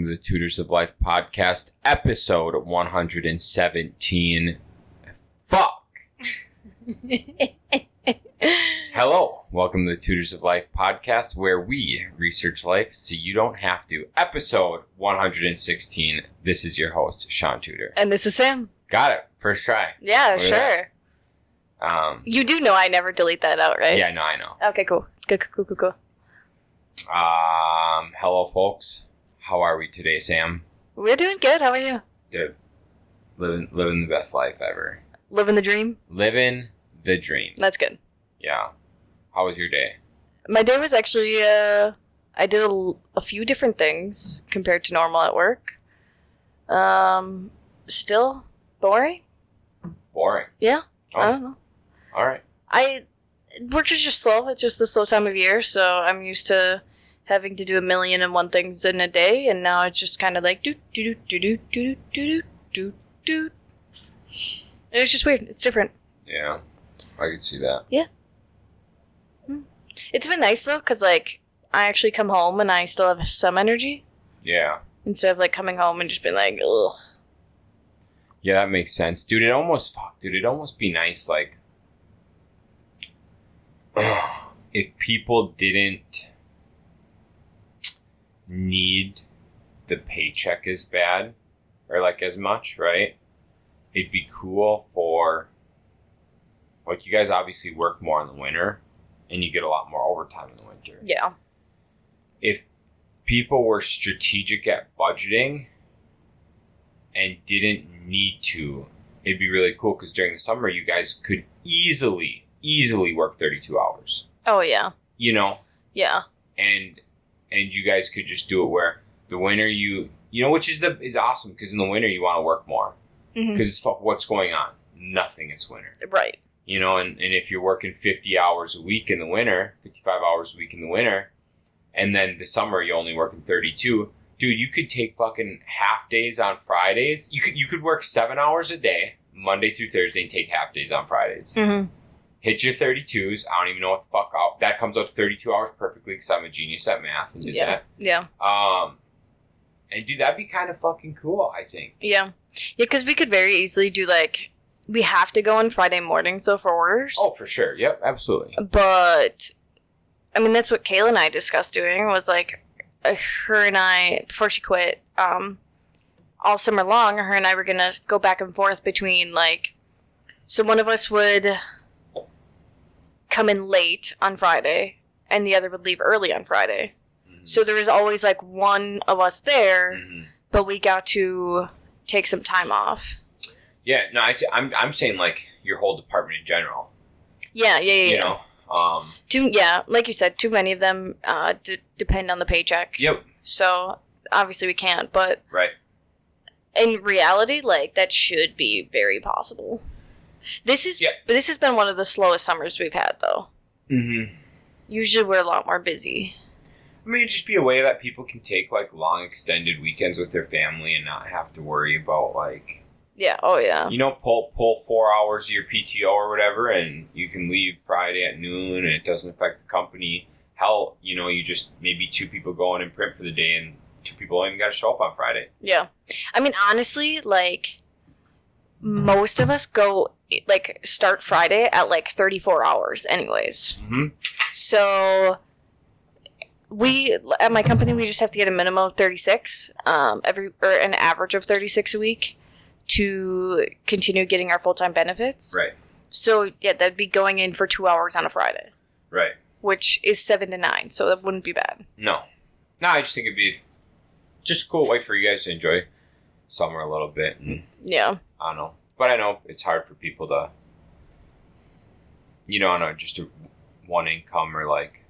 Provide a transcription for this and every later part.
welcome to the Tutors of Life podcast, episode 117. Fuck. Hello, welcome to the Tutors of Life podcast, where we research life so you don't have to. Episode 116. This is your host, Shaun Tudor. And this is Sam. Got it. First try. Yeah, Look sure. Um, You do know I never delete that out, right? yeah, no, I know. Okay, cool. Good, cool, cool, cool. Um, hello, folks. How are we today, Sam? We're doing good. How are you? Dude, living living the best life ever. Living the dream? Living the dream. That's good. Yeah. How was your day? My day was actually, uh, I did a few different things compared to normal at work. Um, still boring? Boring. Yeah. I Oh, don't know. all right. I, work is just slow. It's just the slow time of year, so I'm used to having to do a million and one things in a day, and now it's just kind of like do do do do do do do do do. It's just weird. It's different. Yeah, I could see that. Yeah. It's been nice though, cause like I actually come home and I still have some energy Yeah. instead of like coming home and just being like, ugh. Yeah, that makes sense, dude. It almost fuck, dude. It'd almost be nice, like, if people didn't need the paycheck as bad or like as much, right? It'd be cool for like you guys obviously work more in the winter and you get a lot more overtime in the winter. Yeah. if people were strategic at budgeting and didn't need to, it'd be really cool because during the summer, you guys could easily, easily work 32 hours, Oh yeah. you know, Yeah. and, and you guys could just do it where the winter you, you know, which is the, is awesome because in the winter you want to work more because it's fuck, what's going on? Nothing. It's winter Right. you know, and, and if you're working 50 hours a week in the winter, 55 hours a week in the winter, and then the summer you're only working 32, dude, you could take fucking half days on Fridays. You could you could work 7 hours a day, Monday through Thursday and take half days on Fridays. Mm-hmm. Hit your 32s. I don't even know what the fuck out. That comes out to 32 hours perfectly cuz I'm a genius at math and did Yeah. Yeah. Um and dude, that'd be kind of fucking cool, I think. Yeah. Yeah, because we could very easily do like we have to go on Friday mornings though for orders. Oh, for sure. Yep, absolutely. but I mean that's what Kayla and I discussed doing was like uh, her and I before she quit um all summer long her and I were gonna go back and forth between like so one of us would come in late on Friday and the other would leave early on Friday Mhm. so there was always like one of us there Mhm. but we got to take some time off Yeah, no, I see, I'm I'm saying like your whole department in general. yeah yeah yeah, You yeah. know. Um. too yeah like you said too many of them uh, d- depend on the paycheck Yep. So obviously we can't, but Right. in reality, like that should be very possible. This is but this has been one of the slowest summers we've had though. Mm-hmm. Usually we're a lot more busy. I mean, it'd just be a way that people can take like long extended weekends with their family and not have to worry about like Yeah, oh yeah. you know pull pull four hours of your PTO or whatever, and you can leave Friday at noon, and it doesn't affect the company. Hell, you know, you just maybe two people go in and print for the day, and two people don't even got to show up on Friday. Yeah. I mean honestly, like most of us go like start Friday at like 34 hours anyways. Mm-hmm. So we at my company we just have to get a minimum of 36 um every or an average of 36 a week to continue getting our full-time benefits. Right. So yeah, that'd be going in for 2 hours on a Friday, Right. which is 7 to 9, so that wouldn't be bad. No. No, I just think it'd be just a cool way for you guys to enjoy summer a little bit and Yeah. I don't know. But I know it's hard for people to, you know, on a, just a one income or like,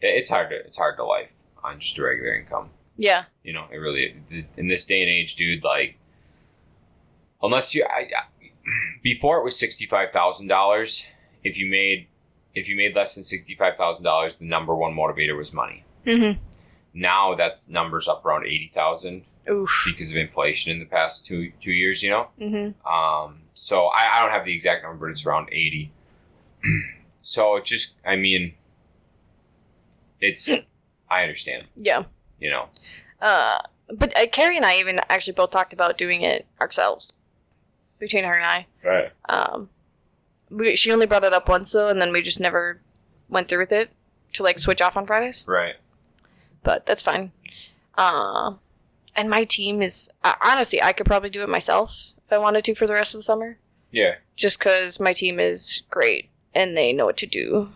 it- it's hard to it's hard to life on just a regular income. Yeah. You know, it really in this day and age, dude. Like, unless you, I, I before it was sixty five thousand dollars. If you made if you made less than sixty five thousand dollars, the number one motivator was money. Mhm. Now that number's up around eighty thousand Oof. because of inflation in the past two two years. You know. Mhm. Um, so I, I don't have the exact number, but it's around 80. so it just, I mean, it's, I understand, Yeah. you know. Uh but uh, Carrie and I even actually both talked about doing it ourselves between her and I. Right. Um, we, she only brought it up once though, and then we just never went through with it to like switch off on Fridays. Right. But that's fine. Uh, and my team is uh, honestly, I could probably do it myself if I wanted to for the rest of the summer, Yeah. just because my team is great and they know what to do.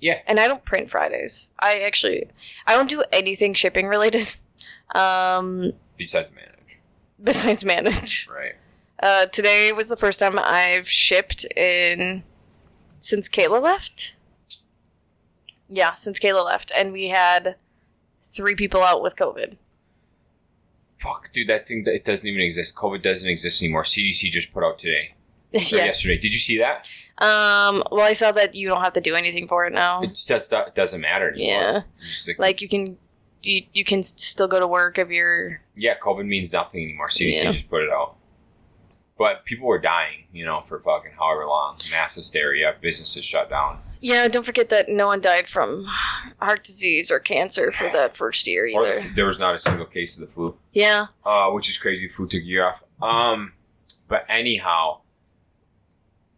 Yeah. And I don't print Fridays. I actually, I don't do anything shipping related. Um, Besides manage. besides manage. Right. Uh, today was the first time I've shipped in since Kayla left. Yeah, since Kayla left, and we had three people out with COVID. Fuck, dude, that thing that it doesn't even exist. COVID doesn't exist anymore. CDC just put out today. Or yeah. yesterday. Did you see that? Um. Well, I saw that you don't have to do anything for it now. It just does, it doesn't matter anymore. Yeah. Like, Like you can, you, you can still go to work if you're. yeah, COVID means nothing anymore. CDC Yeah. just put it out. But people were dying, you know, for fucking however long. Mass hysteria, businesses shut down. Yeah. Don't forget that no one died from heart disease or cancer for that first year either. the, there was not a single case of the flu. yeah. uh, which is crazy. Flu took a year off. Um, but anyhow,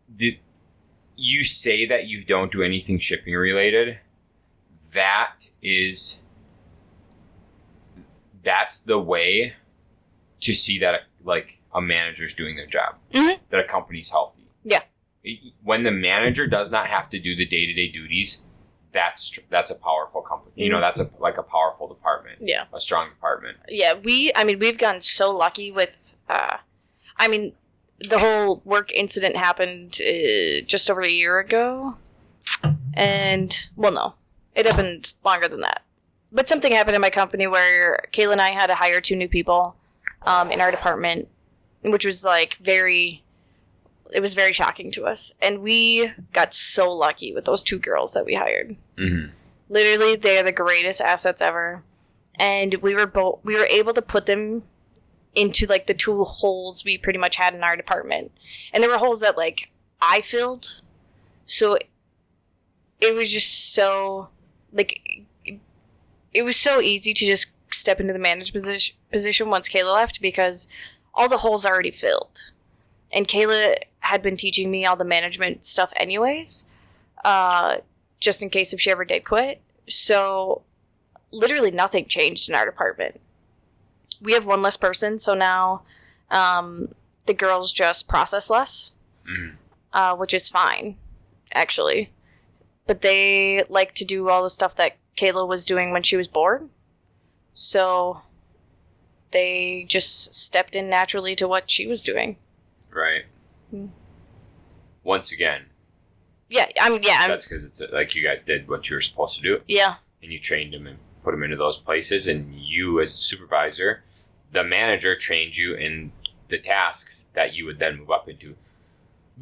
the you say that you don't do anything shipping related. That is that's the way to see that like a manager's doing their job. Mhm. That a company's healthy. When the manager does not have to do the day to day duties, that's that's a powerful company. You know, Mhm. that's a like a powerful department, Yeah. a strong department. yeah we i mean we've gotten so lucky with uh i mean the whole work incident happened uh, just over a year ago and well no it happened longer than that but something happened in my company where kayla and i had to hire two new people um, in our department which was like very it was very shocking to us. And we got so lucky with those two girls that we hired. Mm-hmm. literally they're the greatest assets ever. And we were both we were able to put them into like the two holes we pretty much had in our department. And there were holes that like i filled. So it was just so like it was so easy to just step into the manager position position once kayla left because all the holes are already filled. And kayla had been teaching me all the management stuff anyways uh, just in case if she ever did quit so literally nothing changed in our department. We have one less person, so now um, the girls just process less, Mhm. uh, which is fine, actually. But they like to do all the stuff that Kayla was doing when she was bored. So they just stepped in naturally to what she was doing. Right. Once again, Yeah, I'm. Yeah, I'm. that's because it's uh, like you guys did what you were supposed to do, Yeah, and you trained them and put them into those places, and you, as the supervisor, the manager, trained you in the tasks that you would then move up into.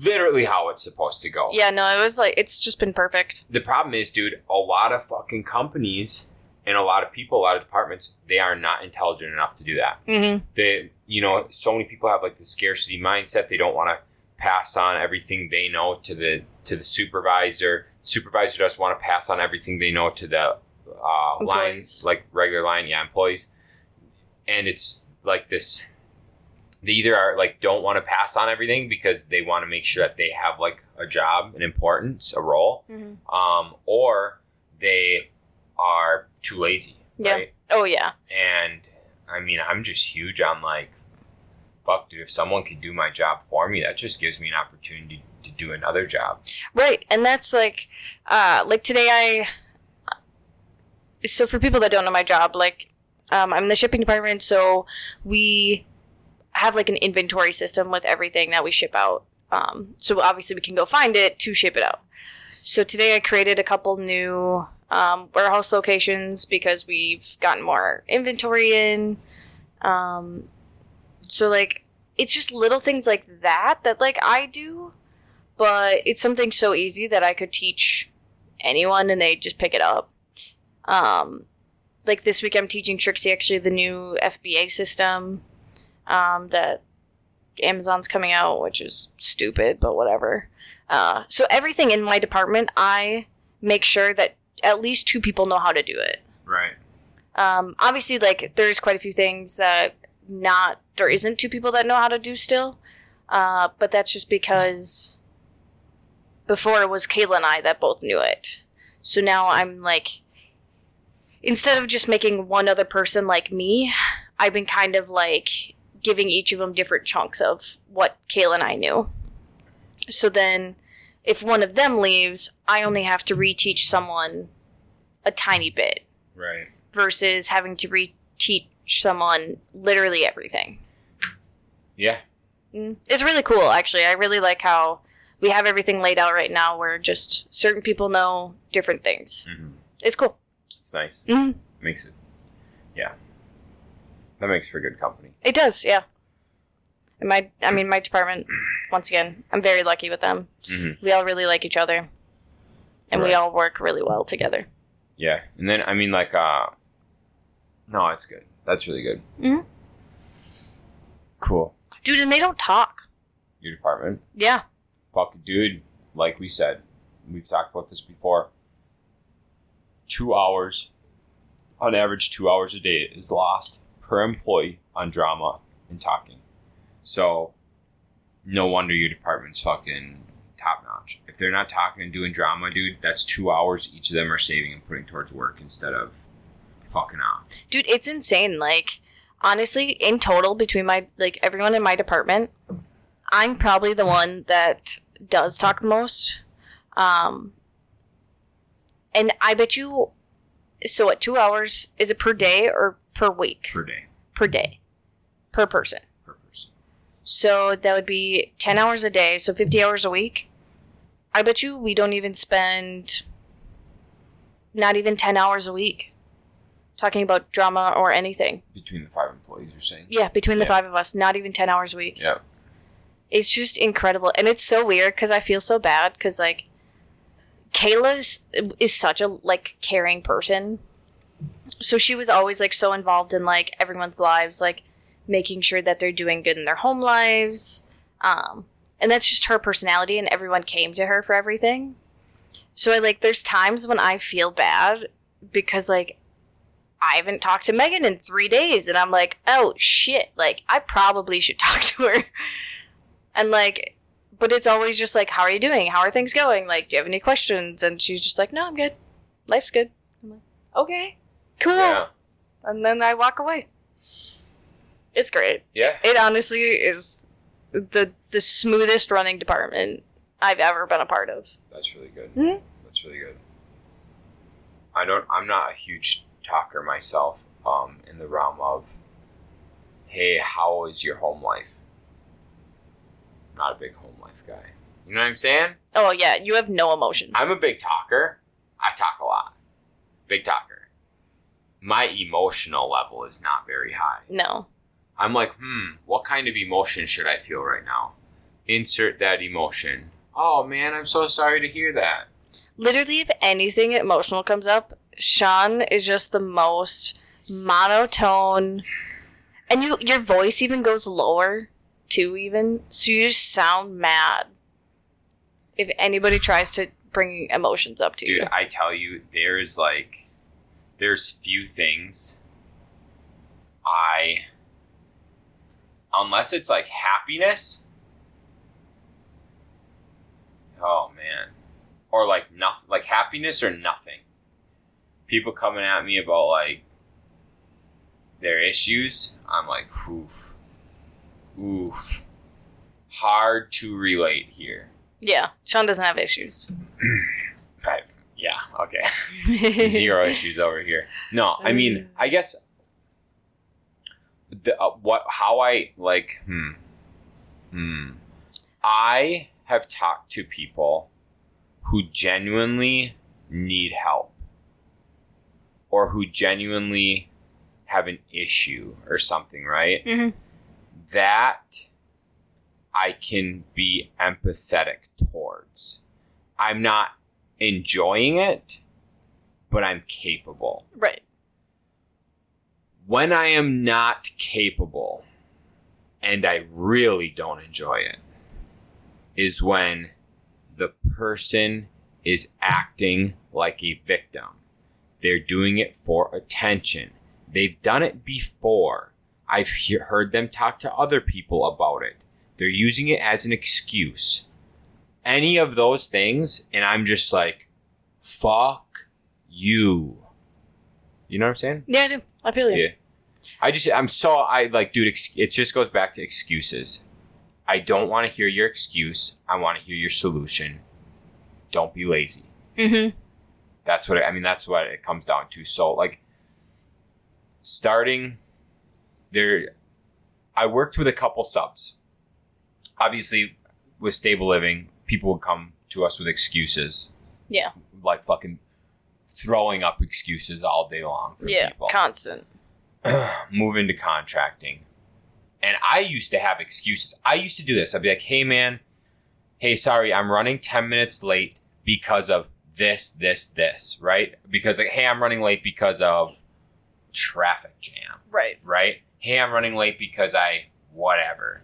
Literally, how it's supposed to go. yeah. No, it was like it's just been perfect. The problem is, dude, a lot of fucking companies and a lot of people, a lot of departments, they are not intelligent enough to do that. Mm-hmm. they you know so many people have like the scarcity mindset they don't want to pass on everything they know to the to the supervisor supervisor doesn't want to pass on everything they know to the uh, lines like regular line yeah employees and it's like this they either are like don't want to pass on everything because they want to make sure that they have like a job an importance a role Mm-hmm. um, or they are too lazy Yeah. right Oh yeah. and I mean, I'm just huge on like, fuck, dude. If someone could do my job for me, that just gives me an opportunity to do another job. Right, and that's like, uh, like today I. So for people that don't know my job, like, um, I'm in the shipping department, so we have like an inventory system with everything that we ship out. Um, so obviously we can go find it to ship it out. So today I created a couple new um, warehouse locations because we've gotten more inventory in. Um, so like it's just little things like that that like I do but it's something so easy that I could teach anyone and they just pick it up. Um, like this week, I'm teaching Trixie actually the new FBA system um, that Amazon's coming out, which is stupid, but whatever. Uh, so everything in my department, I make sure that at least two people know how to do it. Right. Um, obviously, like there's quite a few things that not there isn't two people that know how to do still, uh, but that's just because before it was Kayla and I that both knew it. So now I'm like, instead of just making one other person like me, I've been kind of like giving each of them different chunks of what Kayla and I knew. So then, if one of them leaves, I only have to reteach someone a tiny bit Right. versus having to reteach someone literally everything. Yeah. Mm. It's really cool, actually. I really like how we have everything laid out right now where just certain people know different things. hmm It's cool. It's nice. hmm Makes it. Yeah. That makes for good company. It does, yeah. And my, I mean, my department, once again, I'm very lucky with them. hmm We all really like each other, and we all work really well together. Yeah. And then I mean, like, uh, no, it's good. That's really good. Mhm. Cool. Dude, and they don't talk. Your department. Yeah. fuck dude like we said we've talked about this before two hours on average two hours a day is lost per employee on drama and talking so no wonder your department's fucking top notch if they're not talking and doing drama dude that's two hours each of them are saving and putting towards work instead of fucking off Dude, it's insane. Like, honestly, in total, between my, like, everyone in my department, I'm probably the one that does talk the most. Um, and I bet you, so what, two hours, is it per day or per week? per day Per day. Per person. per person So that would be 10 hours a day, so 50 hours a week. I bet you we don't even spend not even 10 hours a week talking about drama or anything. between the five employees you're saying Yeah, between the Yeah. five of us, not even 10 hours a week. yeah It's just incredible. And it's so weird because I feel so bad because, like, Kayla is, is such a, like, caring person. So she was always, like, so involved in, like, everyone's lives, like, making sure that they're doing good in their home lives. Um, and that's just her personality, and everyone came to her for everything. So, I, like, there's times when I feel bad because, like, I haven't talked to Megan in three days, and I'm like, oh shit, like, I probably should talk to her. And like, but it's always just like, how are you doing? How are things going? Like, do you have any questions? And she's just like, no, I'm good. Life's good. I'm like, okay, cool. yeah And then I walk away. It's great. yeah It honestly is the the smoothest running department I've ever been a part of. That's really good. Mhm. That's really good. I don't. I'm not a huge talker myself. Um, in the realm of, hey, how is your home life? Not a big home life guy. You know what I'm saying? Oh yeah, you have no emotions. I'm a big talker. I talk a lot. Big talker. My emotional level is not very high. no. I'm like, hmm, what kind of emotion should I feel right now? Insert that emotion. Oh man, I'm so sorry to hear that. Literally, if anything emotional comes up, Shaun is just the most monotone, and you your voice even goes lower too. Even so, you just sound mad. If anybody tries to bring emotions up to Dude, you, I tell you, there's like, there's few things I, unless it's like happiness. Oh man, or like nothing, like happiness or nothing. People coming at me about like their issues. I'm like, oof, oof. Hard to relate here. yeah, Shaun doesn't have issues. Right. Yeah. Okay. zero issues over here. No, I mean, I guess the uh, what how I like hmm hmm I have talked to people who genuinely need help or who genuinely have an issue or something, right? Mhm. That I can be empathetic towards. I'm not enjoying it, but I'm capable. Right. When I am not capable and I really don't enjoy it, is when the person is acting like a victim. They're doing it for attention. They've done it before. I've he- heard them talk to other people about it. They're using it as an excuse. Any of those things, and I'm just like, fuck you. You know what I'm saying? Yeah, I do. I feel you. Yeah. I just, I'm so, I like, dude, ex- it just goes back to excuses. I don't want to hear your excuse. I want to hear your solution. Don't be lazy. Mm-hmm. That's what, I mean, that's what it comes down to. So, like, starting there, I worked with a couple subs. Obviously, with stable living, people would come to us with excuses. Yeah. Like fucking throwing up excuses all day long for Yeah, people. constant. move into contracting. And I used to have excuses. I used to do this. I'd be like, hey, man, hey, sorry, I'm running 10 minutes late because of this, this, this, right? Because, like, hey, I'm running late because of traffic jam, Right. right? Hey, I'm running late because I, whatever.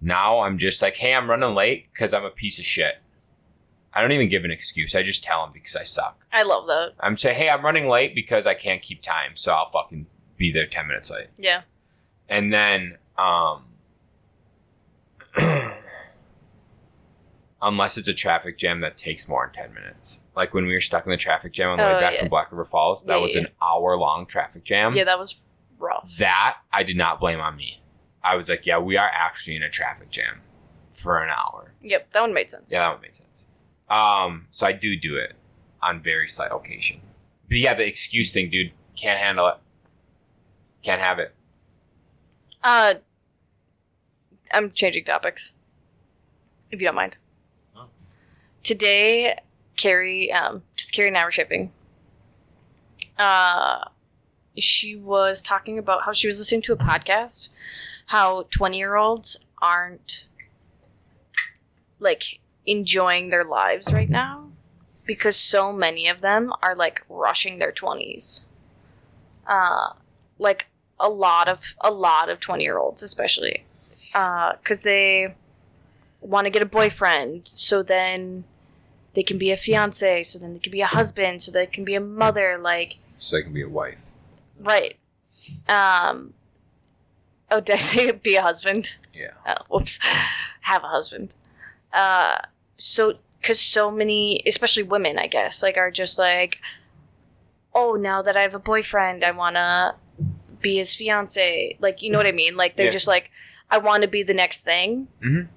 Now I'm just like, hey, I'm running late because I'm a piece of shit. I don't even give an excuse. I just tell them because I suck. I love that. I'm saying, hey, I'm running late because I can't keep time, so I'll fucking be there 10 minutes late. Yeah. And then, um, unless it's a traffic jam that takes more than 10 minutes. Like when we were stuck in the traffic jam on the way Oh, back yeah. from Black River Falls, that Yeah, was yeah. an hour long traffic jam. Yeah, that was rough. That I did not blame on me. I was like, yeah, we are actually in a traffic jam for an hour. Yep, that one made sense. Yeah, that one made sense. Um, so I do do it on very slight occasion. But yeah, the excuse thing, dude, can't handle it. Can't have it. Uh, I'm changing topics, if you don't mind. Today, Carrie, um, because Carrie and I were shipping. Uh, she was talking about how she was listening to a podcast, how 20 year olds aren't like enjoying their lives right now because so many of them are like rushing their 20s. Uh, like a lot of a lot of 20 year olds especially because they want to get a boyfriend so then they can be a fiance so then they can be a husband so they can be a mother like So they can be a wife. right um oh did i say be a husband Yeah. oh, whoops have a husband uh so because so many especially women i guess like are just like oh now that i have a boyfriend i want to be his fiance like you know what i mean like they're Yeah. just like i want to be the next thing Mhm.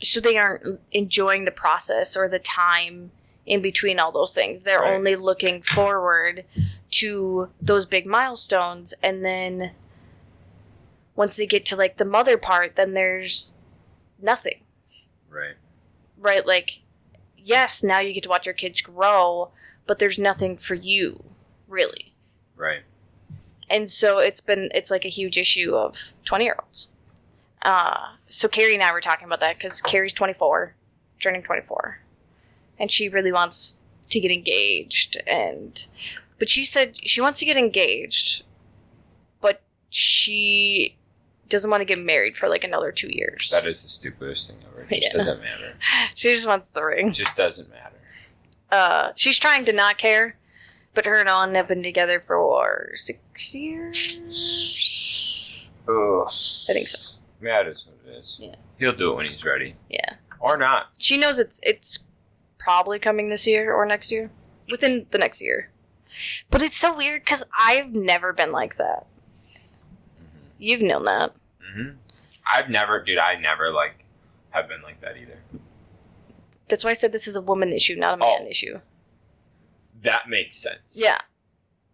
So they aren't enjoying the process or the time in between all those things they're Right. only looking forward to those big milestones and then once they get to like the mother part then there's nothing Right. right like yes now you get to watch your kids grow but there's nothing for you really Right. and so it's been it's like a huge issue of 20 year olds uh so carrie and i were talking about that because carrie's 24 turning 24 and she really wants to get engaged and but she said she wants to get engaged but she doesn't want to get married for like another two years That is the stupidest thing ever. It just Yeah. doesn't matter. she just wants the ring It just doesn't matter. uh she's trying to not care but her and Alan have been together for six years Ugh. i think so Yeah, it is what it is. Yeah. He'll do it when he's ready. yeah Or not. she knows it's it's probably coming this year or next year within the next year but it's so weird because i've never been like that you've known that hmm I've never, dude, I never, like, have been like that either. that's why i said this is a woman issue not a man Oh. issue That makes sense. yeah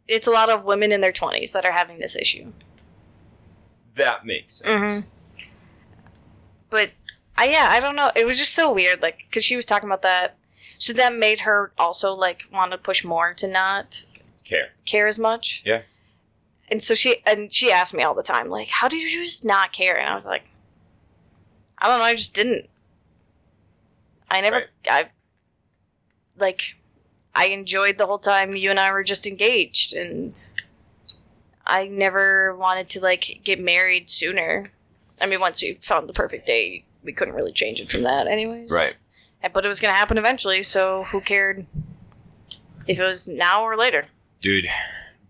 it's a lot of women in their 20s that are having this issue That makes sense. Mhm. But I yeah, I don't know. It was just so weird, like because she was talking about that, so that made her also like want to push more to not Care. care as much. Yeah. And so she and she asked me all the time, like, "How did you just not care?" And I was like, "I don't know. I just didn't. I never. Right. I like. I enjoyed the whole time you and I were just engaged, and I never wanted to like get married sooner. I mean, once we found the perfect date, we couldn't really change it from that, anyways. Right. And- But it was going to happen eventually, so who cared if it was now or later? Dude,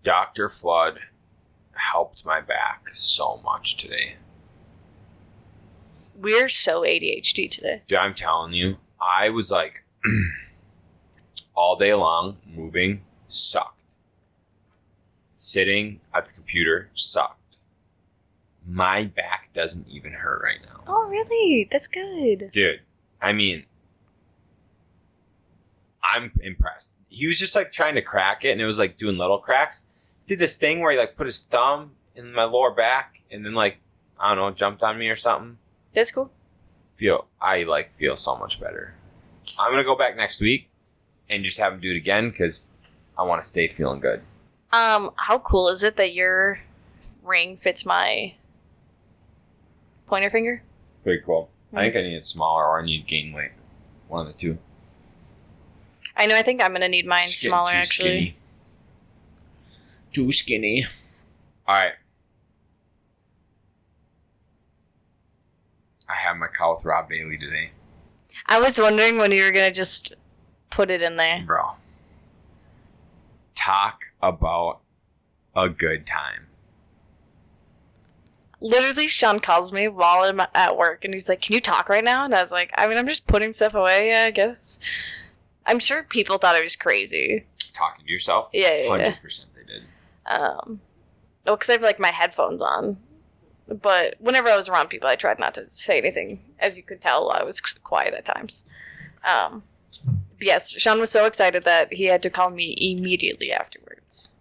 Dr. Flood helped my back so much today. We're so ADHD today. Dude, I'm telling you, I was like all day long moving sucked. Sitting at the computer sucked. My back doesn't even hurt right now. Oh, really? That's good. Dude, I mean, I'm impressed. He was just like trying to crack it and it was like doing little cracks. Did this thing where he like put his thumb in my lower back and then like, I don't know, jumped on me or something. That's cool. Feel, I like feel so much better. I'm gonna go back next week and just have him do it again because I want to stay feeling good. Um, how cool is it that your ring fits my pointer finger? Pretty cool. I think hmm. I need it smaller or I need to gain weight. One of the two. I know. I think I'm gonna need mine Just getting smaller. too Actually, Skinny. Too skinny. All right. I have my call with Rob Bailey today, I was wondering when you were gonna just put it in there. bro. Talk about a good time. Literally, Shaun calls me while I'm at work, and he's like, "Can you talk right now?" And I was like, "I mean, I'm just putting stuff away. Yeah, I guess." I'm sure people thought I was crazy. Talking to yourself. Yeah, yeah, yeah. Hundred percent, they did. Um, well, because I have like my headphones on, but whenever I was around people, I tried not to say anything. As you could tell, I was quiet at times. Um, yes, Shaun was so excited that he had to call me immediately afterwards.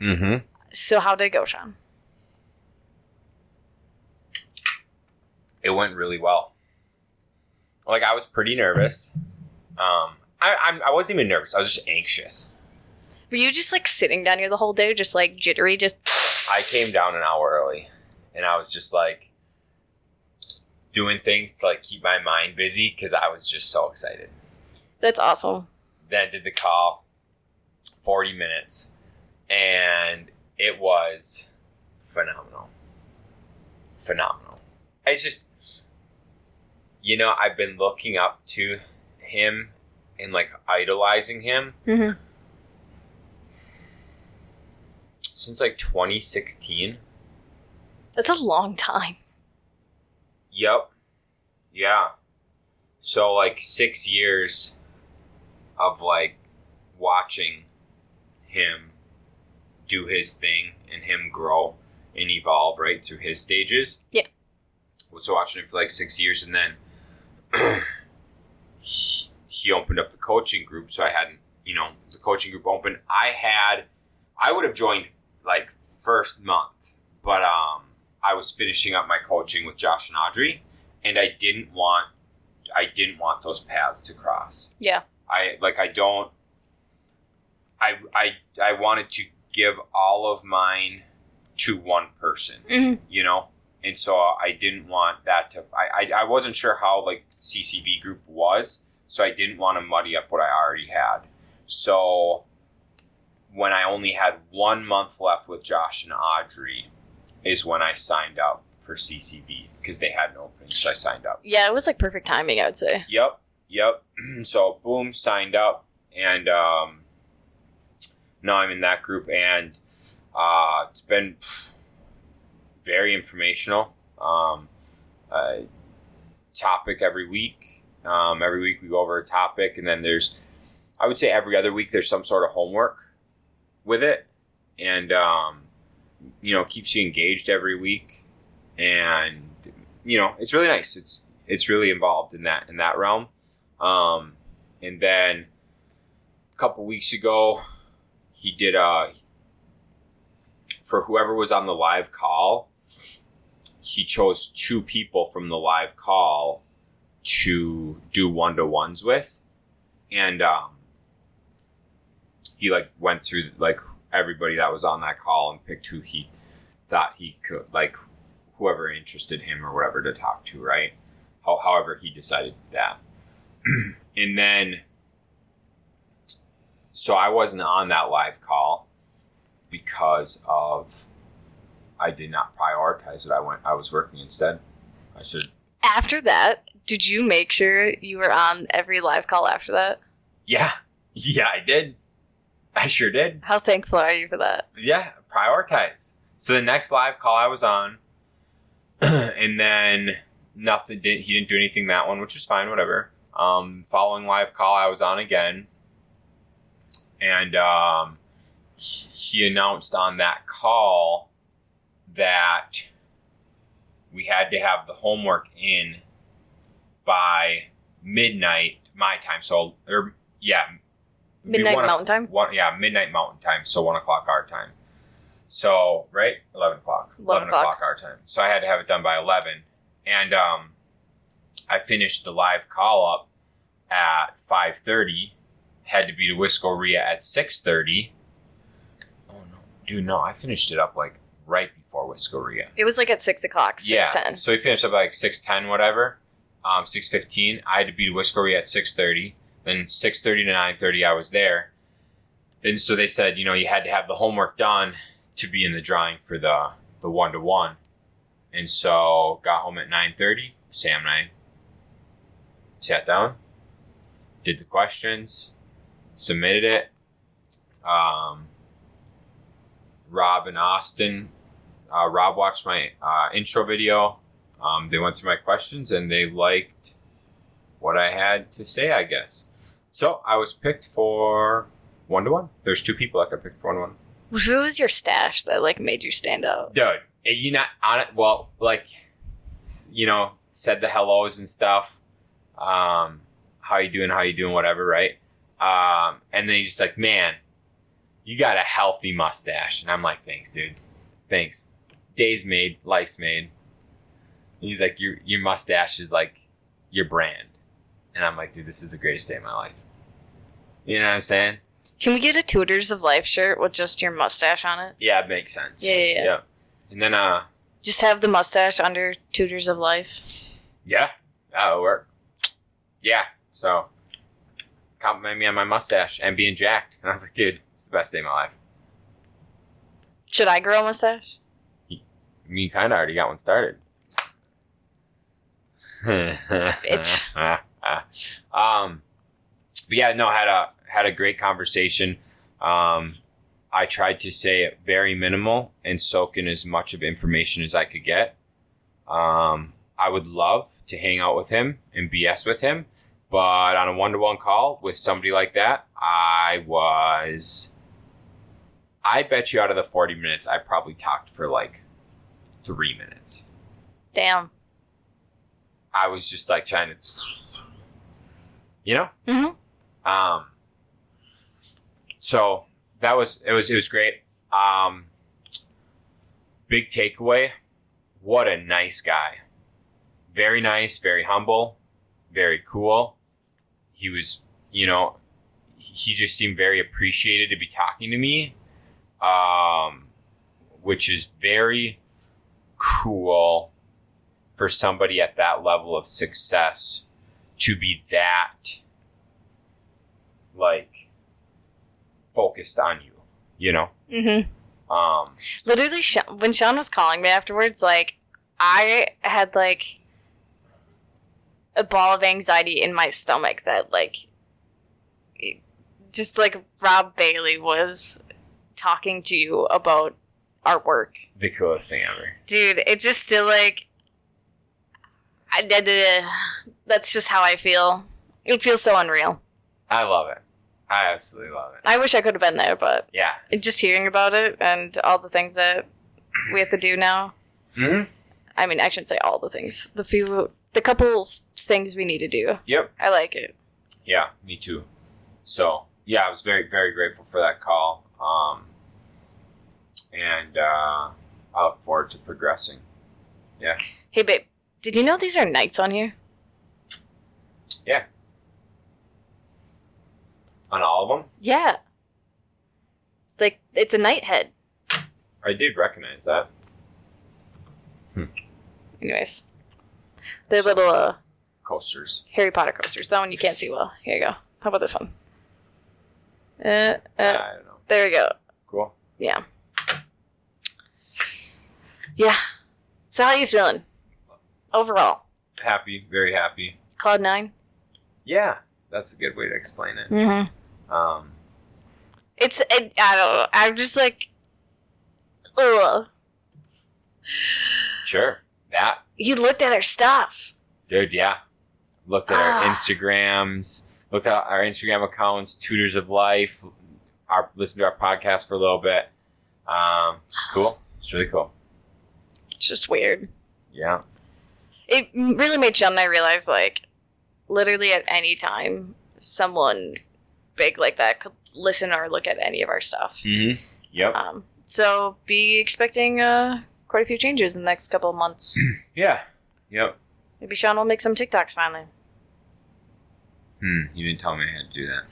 Mm-hmm. So how did it go, Shaun? It went really well. Like I was pretty nervous. Um, I I'm, I wasn't even nervous. I was just anxious. Were you just like sitting down here the whole day, just like jittery, just? I came down an hour early, and I was just like doing things to like keep my mind busy because I was just so excited. That's awesome. Then did the call, forty minutes, and it was phenomenal. Phenomenal. It's just, you know, I've been looking up to him and like idolizing him Mm-hmm. since like 2016. That's a long time. Yep. Yeah. So like six years of like watching him do his thing and him grow and evolve right through his stages. Yeah. Was watching him for like six years and then he, he opened up the coaching group. So I hadn't, you know, the coaching group open. I had, I would have joined like first month, but um, I was finishing up my coaching with Josh and Audrey, and I didn't want, I didn't want those paths to cross. Yeah. I like, I don't, I, I, I wanted to give all of mine to one person Mm-hmm. you know and so i didn't want that to I, I i wasn't sure how like ccb group was so i didn't want to muddy up what i already had so when i only had one month left with josh and audrey is when i signed up for ccb because they had an opening so i signed up Yeah, it was like perfect timing, I would say. Yep, yep. so boom, signed up, and um, now I'm in that group, and uh, it's been pff, very informational. Um, uh, topic every week. Um, every week we go over a topic, and then there's, I would say every other week there's some sort of homework with it, and um, you know keeps you engaged every week, and you know it's really nice. It's it's really involved in that in that realm. Um, and then a couple weeks ago, he did a for whoever was on the live call. He chose two people from the live call to do one to ones with, and um, he like went through like everybody that was on that call and picked who he thought he could like whoever interested him or whatever to talk to, right? How, however, he decided that. and then, so I wasn't on that live call because of I did not prioritize it. I went, I was working instead. I should, After that, did you make sure you were on every live call after that? yeah, yeah, I did. I sure did. How thankful are you for that? Yeah, prioritize. So the next live call I was on, and then nothing did. He didn't do anything that one, which is fine. Whatever. Um, following live call I was on again, and um, he announced on that call that we had to have the homework in by midnight my time. So, or yeah, Midnight o- Mountain Time. One, yeah, midnight Mountain time. So one o'clock our time. So right, eleven o'clock. 11 o'clock. our time. So I had to have it done by eleven, and um, I finished the live call up at five thirty. Had to be to Whiskeria at six thirty. Oh no, dude! No, I finished it up like right before Whiskeria. It was like at six o'clock, six Yeah. ten. So we finished up at like six ten, whatever. Um, six fifteen. I had to be to Whiskeria at six thirty. Then six thirty to nine thirty, I was there. And so they said, you know, you had to have the homework done to be in the drawing for the the one to one. And so got home at nine thirty. Sam and I sat down, did the questions, submitted it. Um, Rob and Austin uh, Rob watched my uh, intro video. Um, they went through my questions and they liked what I had to say, I guess. So I was picked for one to one. There's two people that got picked for one to one. Who was your stash that like made you stand out? Dude, eh, you not on it? Well, like, you know, said the hellos and stuff. Um, how you doing? How you doing? Whatever, right? Um, and then he's just like, man, you got a healthy mustache, and I'm like, thanks, dude. Thanks. Days made, life's made. He's like, your your mustache is like your brand, and I'm like, dude, this is the greatest day of my life. You know what I'm saying? Can we get a Tutors of Life shirt with just your mustache on it? Yeah, it makes sense. Yeah, yeah, yeah. Yep. And then, uh, Just have the mustache under Tutors of Life. Yeah, that'll work. Yeah, so compliment me on my mustache and being jacked. And I was like, dude, it's the best day of my life. Should I grow a mustache? You kind of already got one started. Bitch. um, but yeah, no, had a had a great conversation. Um, I tried to say it very minimal and soak in as much of information as I could get. Um, I would love to hang out with him and BS with him, but on a one to one call with somebody like that, I was. I bet you out of the 40 minutes, I probably talked for like three minutes. Damn. I was just like trying to, you know? Mm-hmm. Um, so that was it was it was great. Um, big takeaway: what a nice guy. Very nice, very humble, very cool. He was, you know, he just seemed very appreciated to be talking to me, um, which is very cool for somebody at that level of success to be that like focused on you, you know. Mm-hmm. Um, Literally, when Shaun was calling me afterwards, like, I had, like, a ball of anxiety in my stomach that, like, just like Rob Bailey was talking to you about our work. the coolest thing ever. Dude, it just still, like, I did it. That's just how I feel. It feels so unreal. I love it. I absolutely love it. I wish I could have been there, but Yeah. just hearing about it and all the things that we have to do now. Mm-hmm. I mean, I shouldn't say all the things. The few, the couple things we need to do. Yep. I like it. Yeah, me too. So yeah, I was very very grateful for that call. Um, and uh, I look forward to progressing. Yeah. Hey, babe, did you know these are nights on here? Yeah. On all of them, Yeah. Like, it's a knight head. I did recognize that. Anyways. They're little uh, Coasters. Harry Potter coasters. That one you can't see well. Here you go. How about this one? Uh, uh, I don't know. there we go. Cool. Yeah. Yeah. So how are you feeling? Overall. Happy. Very happy. Cloud nine? Yeah, that's a good way to explain it. Mm-hmm. Um, It's it, I don't know. I'm just like Ugh. Sure. That You looked at our stuff. dude, yeah. Looked at our Ah. Instagrams, looked at our Instagram accounts, Tutors of Life, our listened to our podcast for a little bit. Um, it's cool. It's really cool. It's just weird. Yeah. It really made Shaun and I realize, like, literally at any time, someone big like that could listen or look at any of our stuff. Mm-hmm. Yep. Um, so be expecting uh, quite a few changes in the next couple of months. Yeah. Yep. Maybe Shaun will make some TikToks finally. Hmm. You didn't tell me I had to do that.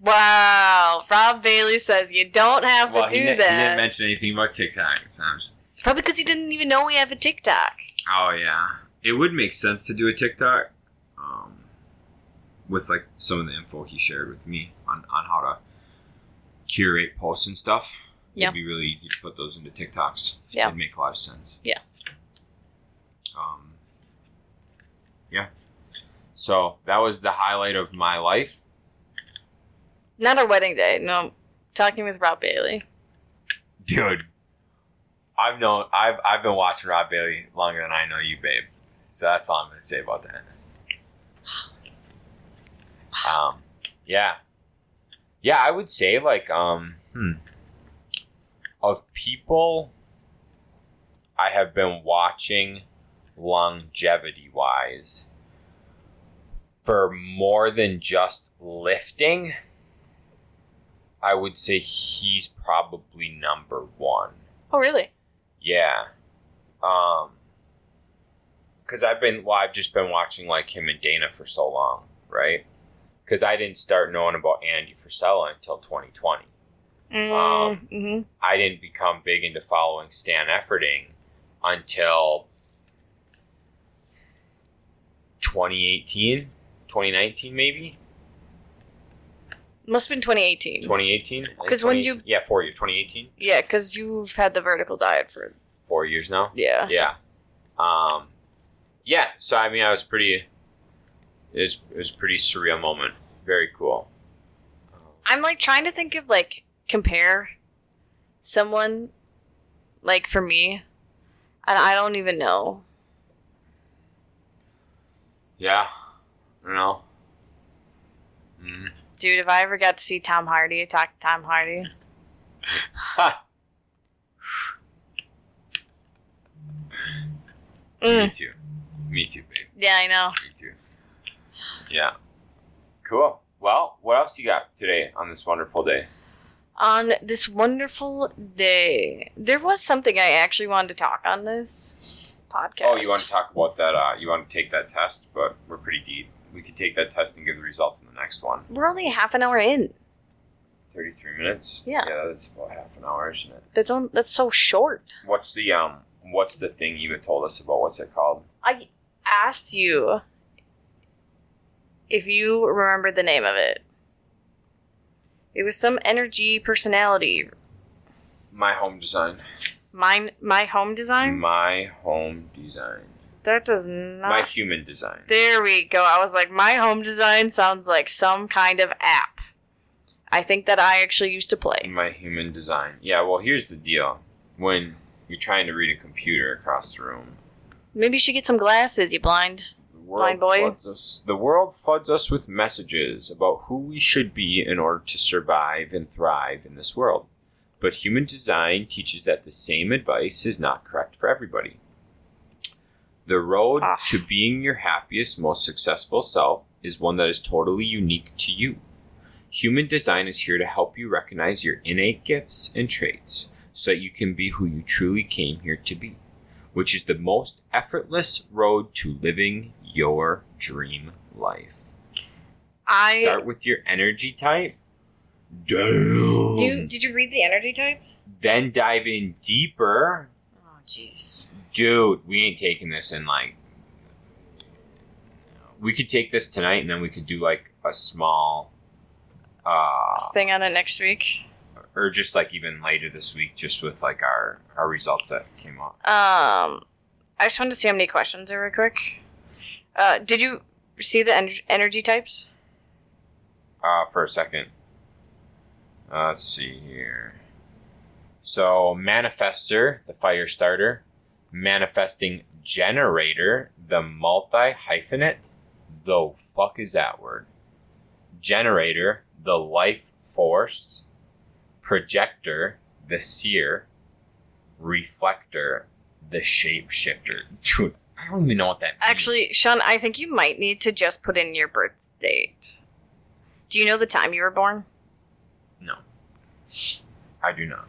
Wow, Rob Bailey says you don't have to do that. He didn't mention anything about TikTok. So I'm just, Probably because he didn't even know we have a TikTok. oh yeah, it would make sense to do a TikTok, um, with like some of the info he shared with me on on how to curate posts and stuff. Yeah. It'd be really easy to put those into TikToks. Yeah. It'd make a lot of sense. Yeah. Um. Yeah. So that was the highlight of my life. Not our wedding day. No, talking with Rob Bailey. dude. I've known I've I've been watching Rob Bailey longer than I know you, babe. So that's all I'm gonna say about that. Um, yeah, yeah. I would say like um, hmm, of people I have been watching longevity wise for more than just lifting. I would say he's probably number one. Oh, really? Yeah. Um cuz I've been well I've just been watching like him and Dana for so long, right? Cuz I didn't start knowing about Andy Frisella until 2020. Mm, Um, hmm I didn't become big into following Stan Efferding until 2018, 2019 maybe? Must have been 2018. 2018? Because when you- Yeah, 4 years. 2018? Yeah, because you've had the vertical diet for 4 years now? yeah. yeah um yeah so i mean i was pretty it was, it was a pretty surreal moment very cool I'm like trying to think of like compare someone like for me, and I don't even know. yeah i don't know mm. Dude, if I ever got to see Tom Hardy, talk to Tom Hardy, Ha! me mm, too. Me too babe. Yeah, I know. me too. Yeah. Cool. Well what else you got today on this wonderful day? On this wonderful day, there was something I actually wanted to talk on this podcast. oh you want to talk about that uh you want to take that test but we're pretty deep we could take that test and give the results in the next one We're only half an hour in. 33 minutes Yeah. yeah that's about half an hour isn't it That's on. That's so short. What's the um? What's the thing you had told us about? What's it called? I asked you if you remember the name of it. It was some energy personality. My home design. Mine, my home design. My home design. That does not. My human design. there we go. I was like, my home design sounds like some kind of app. I think that I actually used to play. My human design. Yeah. Well, here's the deal. When you're trying to read a computer across the room, Maybe you should get some glasses. You blind. Blind boy? floods us. The world floods us with messages about who we should be in order to survive and thrive in this world. But human design teaches that the same advice is not correct for everybody. The road Ah. to being your happiest, most successful self is one that is totally unique to you. Human design is here to help you recognize your innate gifts and traits so that you can be who you truly came here to be, which is the most effortless road to living your dream life. I Start with your energy type. Damn. do. Did you read the energy types? then dive in deeper. Oh, jeez. Dude, we ain't taking this in like. We could take this tonight and then we could do like a small. Uh, Thing on it next week. or just like even later this week, just with like our our results that came up. Um, I just wanted to see how many questions are real quick. Uh, did you see the en- energy types? Uh, for a second. Uh, let's see here. So manifester, the fire starter, manifesting generator, the multi hyphenate. The fuck is that word? Generator, the life force, projector, the seer, reflector, the shapeshifter. Dude, I don't even know what that means. Actually, Shaun, I think you might need to just put in your birth date. Do you know the time you were born? no. I do not.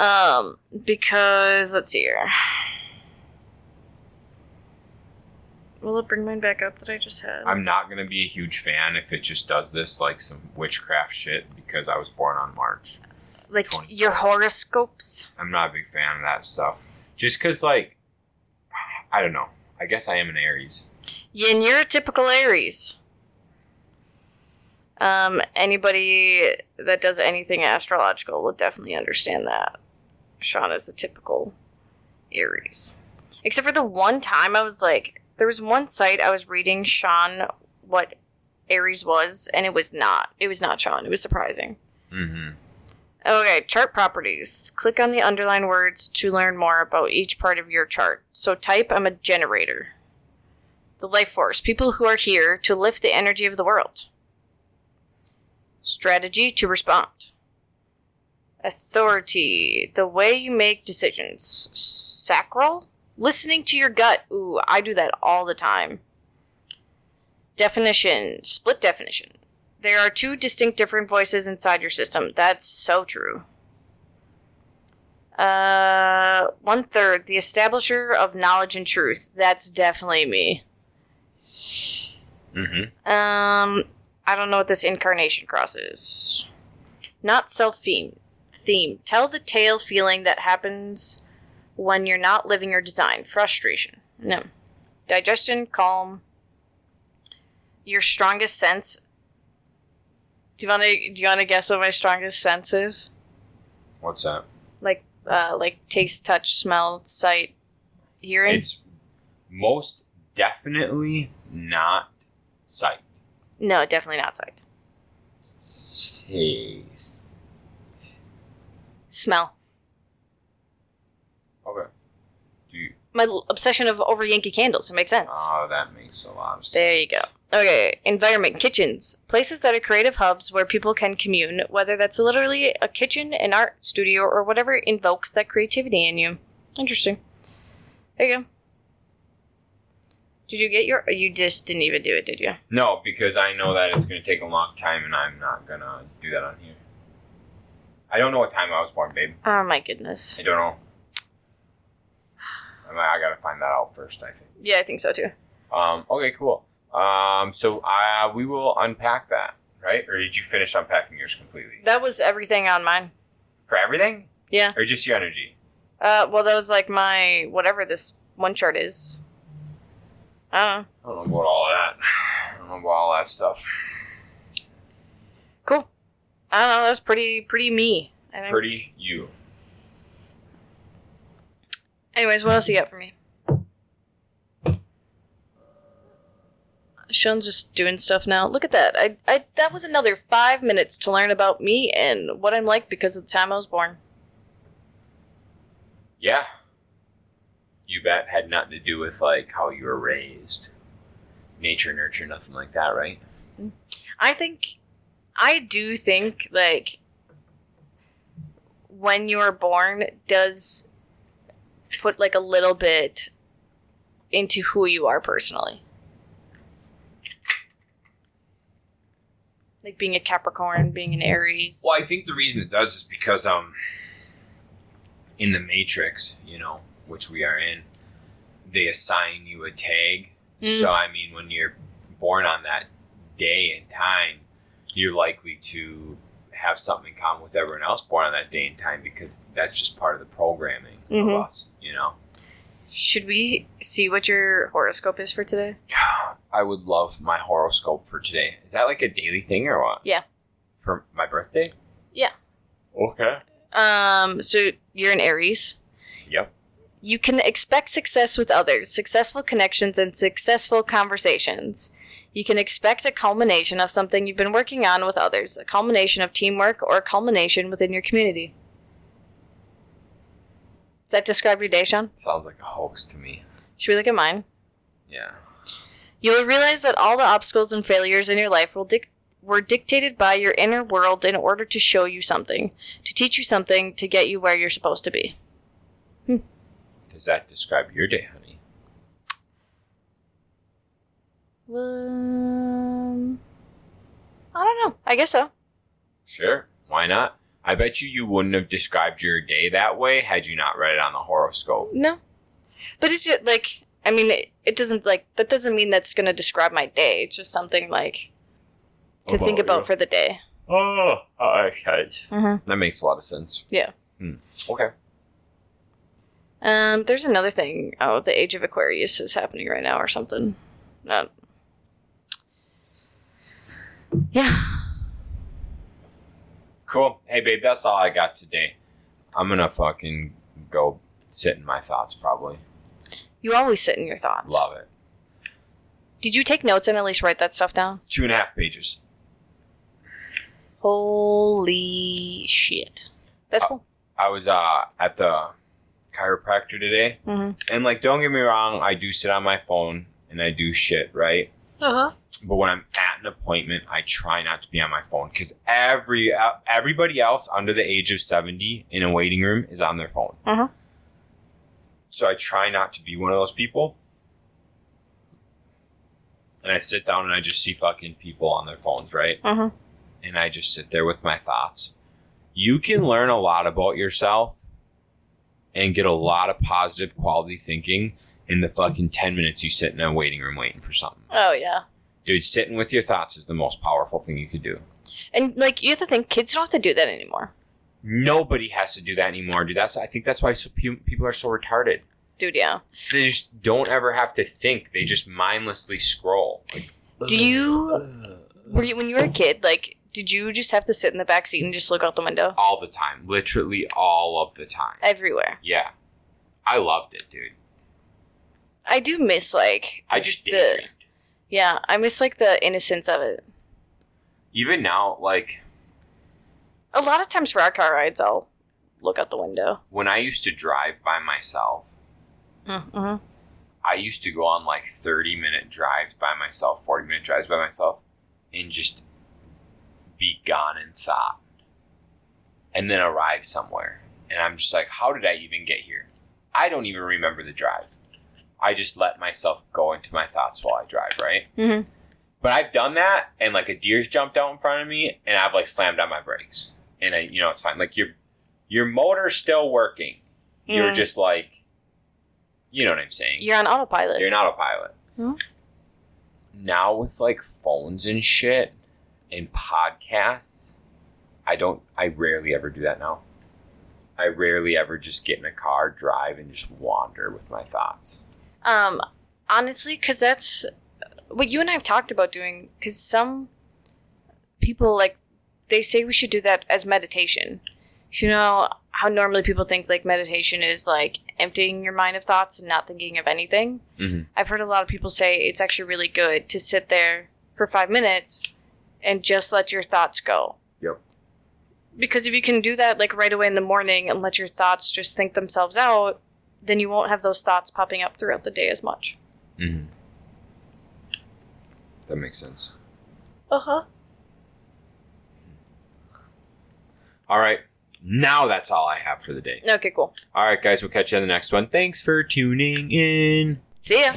Um, because let's see here. Will it bring mine back up that I just had? I'm not gonna be a huge fan if it just does this like some witchcraft shit because I was born on March. like 20. your horoscopes. I'm not a big fan of that stuff. Just because, like, I don't know. I guess I am an Aries. Yeah, and you're a typical Aries. Um, anybody that does anything astrological will definitely understand that. Shaun is a typical Aries. Except for the one time I was like, there was one site I was reading Shaun what Aries was, and it was not. It was not Shaun. It was surprising. Mm-hmm. Okay, chart properties. Click on the underlined words to learn more about each part of your chart. So type I'm a generator. The life force, people who are here to lift the energy of the world. Strategy to respond. Authority, the way you make decisions. Sacral, listening to your gut. Ooh, I do that all the time. Definition, split definition. There are two distinct different voices inside your system. That's so true. Uh, one third, the establisher of knowledge and truth. That's definitely me. Mm-hmm. Um, I don't know what this incarnation cross is. Not self theme. Theme. Tell the tale feeling that happens when you're not living your design. Frustration. No. Digestion, calm. Your strongest sense. Do you want to? Do you want to guess what my strongest sense is? What's that? Like, uh, like taste, touch, smell, sight, hearing. It's most definitely not sight. no, definitely not sight. Taste. Smell. Okay. Do you? My l- obsession of over Yankee candles. It makes sense. Oh, that makes a lot of sense. There you go. Okay, environment, kitchens. Places that are creative hubs where people can commune, whether that's literally a kitchen, an art studio, or whatever invokes that creativity in you. Interesting. There you go. Did you get your. You just didn't even do it, did you? No, because I know that it's going to take a long time, and I'm not gonna do that on here. I don't know what time I was born, babe. Oh my goodness. I don't know. I, mean, I gotta find that out first. I think. Yeah, I think so too. Um, okay, cool. Um, so uh, we will unpack that, right? Or did you finish unpacking yours completely That was everything on mine. for everything, Yeah. or just your energy? Uh, well, that was like my. whatever this one chart is. I don't know. I don't know about all that. I don't know about all that stuff. Cool. I don't know. That was pretty, pretty me. I think. Pretty you. Anyways, what else you got for me? Shaun's just doing stuff now. Look at that. I, I that was another five minutes to learn about me and what I'm like because of the time I was born. Yeah. You bet had nothing to do with like how you were raised, nature, nurture, nothing like that, right? Mm-hmm. I think I do think like when you're born does put like a little bit into who you are personally. Like being a Capricorn, being an Aries. Well, I think the reason it does is because um, in the Matrix, you know, which we are in, they assign you a tag. Mm. So I mean, when you're born on that day and time, you're likely to have something in common with everyone else born on that day and time because that's just part of the programming Mhm. of us. You know, Should we see what your horoscope is for today? I would love my horoscope for today. Is that like a daily thing or what? Yeah. For my birthday. Yeah. Okay. Um, so you're an Aries. Yep. You can expect success with others, successful connections, and successful conversations. You can expect a culmination of something you've been working on with others, a culmination of teamwork, or a culmination within your community. Does that describe your day, Shaun? Sounds like a hoax to me. Should we look at mine? Yeah. You will realize that all the obstacles and failures in your life will dic- were dictated by your inner world in order to show you something, to teach you something, to get you where you're supposed to be. Hmm. Does that describe your day, Um, I don't know. I guess so. Sure. Why not? I bet you you wouldn't have described your day that way had you not read it on the horoscope. No, but it's just like I mean, it, it doesn't like that doesn't mean that's gonna describe my day. It's just something like to think about for the day. Oh, okay. Mm-hmm. That makes a lot of sense. Yeah. Hmm. Okay. Um, there's another thing. Oh, the Age of Aquarius is happening right now, or something. Um, yeah. Cool. Hey, babe, that's all I got today. I'm gonna fucking go sit in my thoughts, probably. You always sit in your thoughts. Love it. Did you take notes and at least write that stuff down? Two and a half pages. Holy shit. That's Uh, cool. I was uh at the chiropractor today, Mm-hmm. and like, don't get me wrong, I do sit on my phone and I do shit, right? Uh-huh. But when I'm at an appointment, I try not to be on my phone because every uh, everybody else under the age of seventy in a waiting room is on their phone. Uh-huh. So I try not to be one of those people. And I sit down and I just see fucking people on their phones, right? Uh-huh. And I just sit there with my thoughts. You can learn a lot about yourself and get a lot of positive quality thinking in the fucking 10 minutes you sit in a waiting room waiting for something. Oh, yeah. Dude, sitting with your thoughts is the most powerful thing you could do. And, like, you have to think kids don't have to do that anymore. Nobody has to do that anymore, dude. That's I think that's why so, pe- people are so retarded. Dude, yeah. They just don't ever have to think. They just mindlessly scroll. Like, Do you, were you, when you were a kid, like, did you just have to sit in the back seat and just look out the window? all the time, literally all of the time. Everywhere. Yeah, I loved it, dude. I do miss, like, I just The- daydreamed. Yeah, I miss, like, the innocence of it. Even now, like A lot of times for our car rides, I'll look out the window. when I used to drive by myself, Mm-hmm. I used to go on like thirty minute drives by myself, forty minute drives by myself, and just be gone in thought, and then arrive somewhere, and I'm just like, how did I even get here? I don't even remember the drive. I just let myself go into my thoughts while I drive, right? Mm-hmm. But I've done that, and like a deer's jumped out in front of me, and I've like slammed on my brakes, and I, you know, it's fine. Like your your motor's still working. You're Mm. just like, you know what I'm saying. You're on autopilot. You're an autopilot. Hmm. Now with like phones and shit and podcasts, I don't. I rarely ever do that now. I rarely ever just get in a car, drive, and just wander with my thoughts. Um, honestly, because that's what you and I have talked about doing. Because some people like they say we should do that as meditation. You know how normally people think like meditation is like emptying your mind of thoughts and not thinking of anything. Mhm. I've heard a lot of people say it's actually really good to sit there for five minutes and just let your thoughts go. Yep. Because if you can do that like right away in the morning and let your thoughts just think themselves out, then you won't have those thoughts popping up throughout the day as much. Mm-hmm. That makes sense. Uh huh. All right. Now that's all I have for the day. Okay, cool. All right, guys. We'll catch you on the next one. Thanks for tuning in. See ya.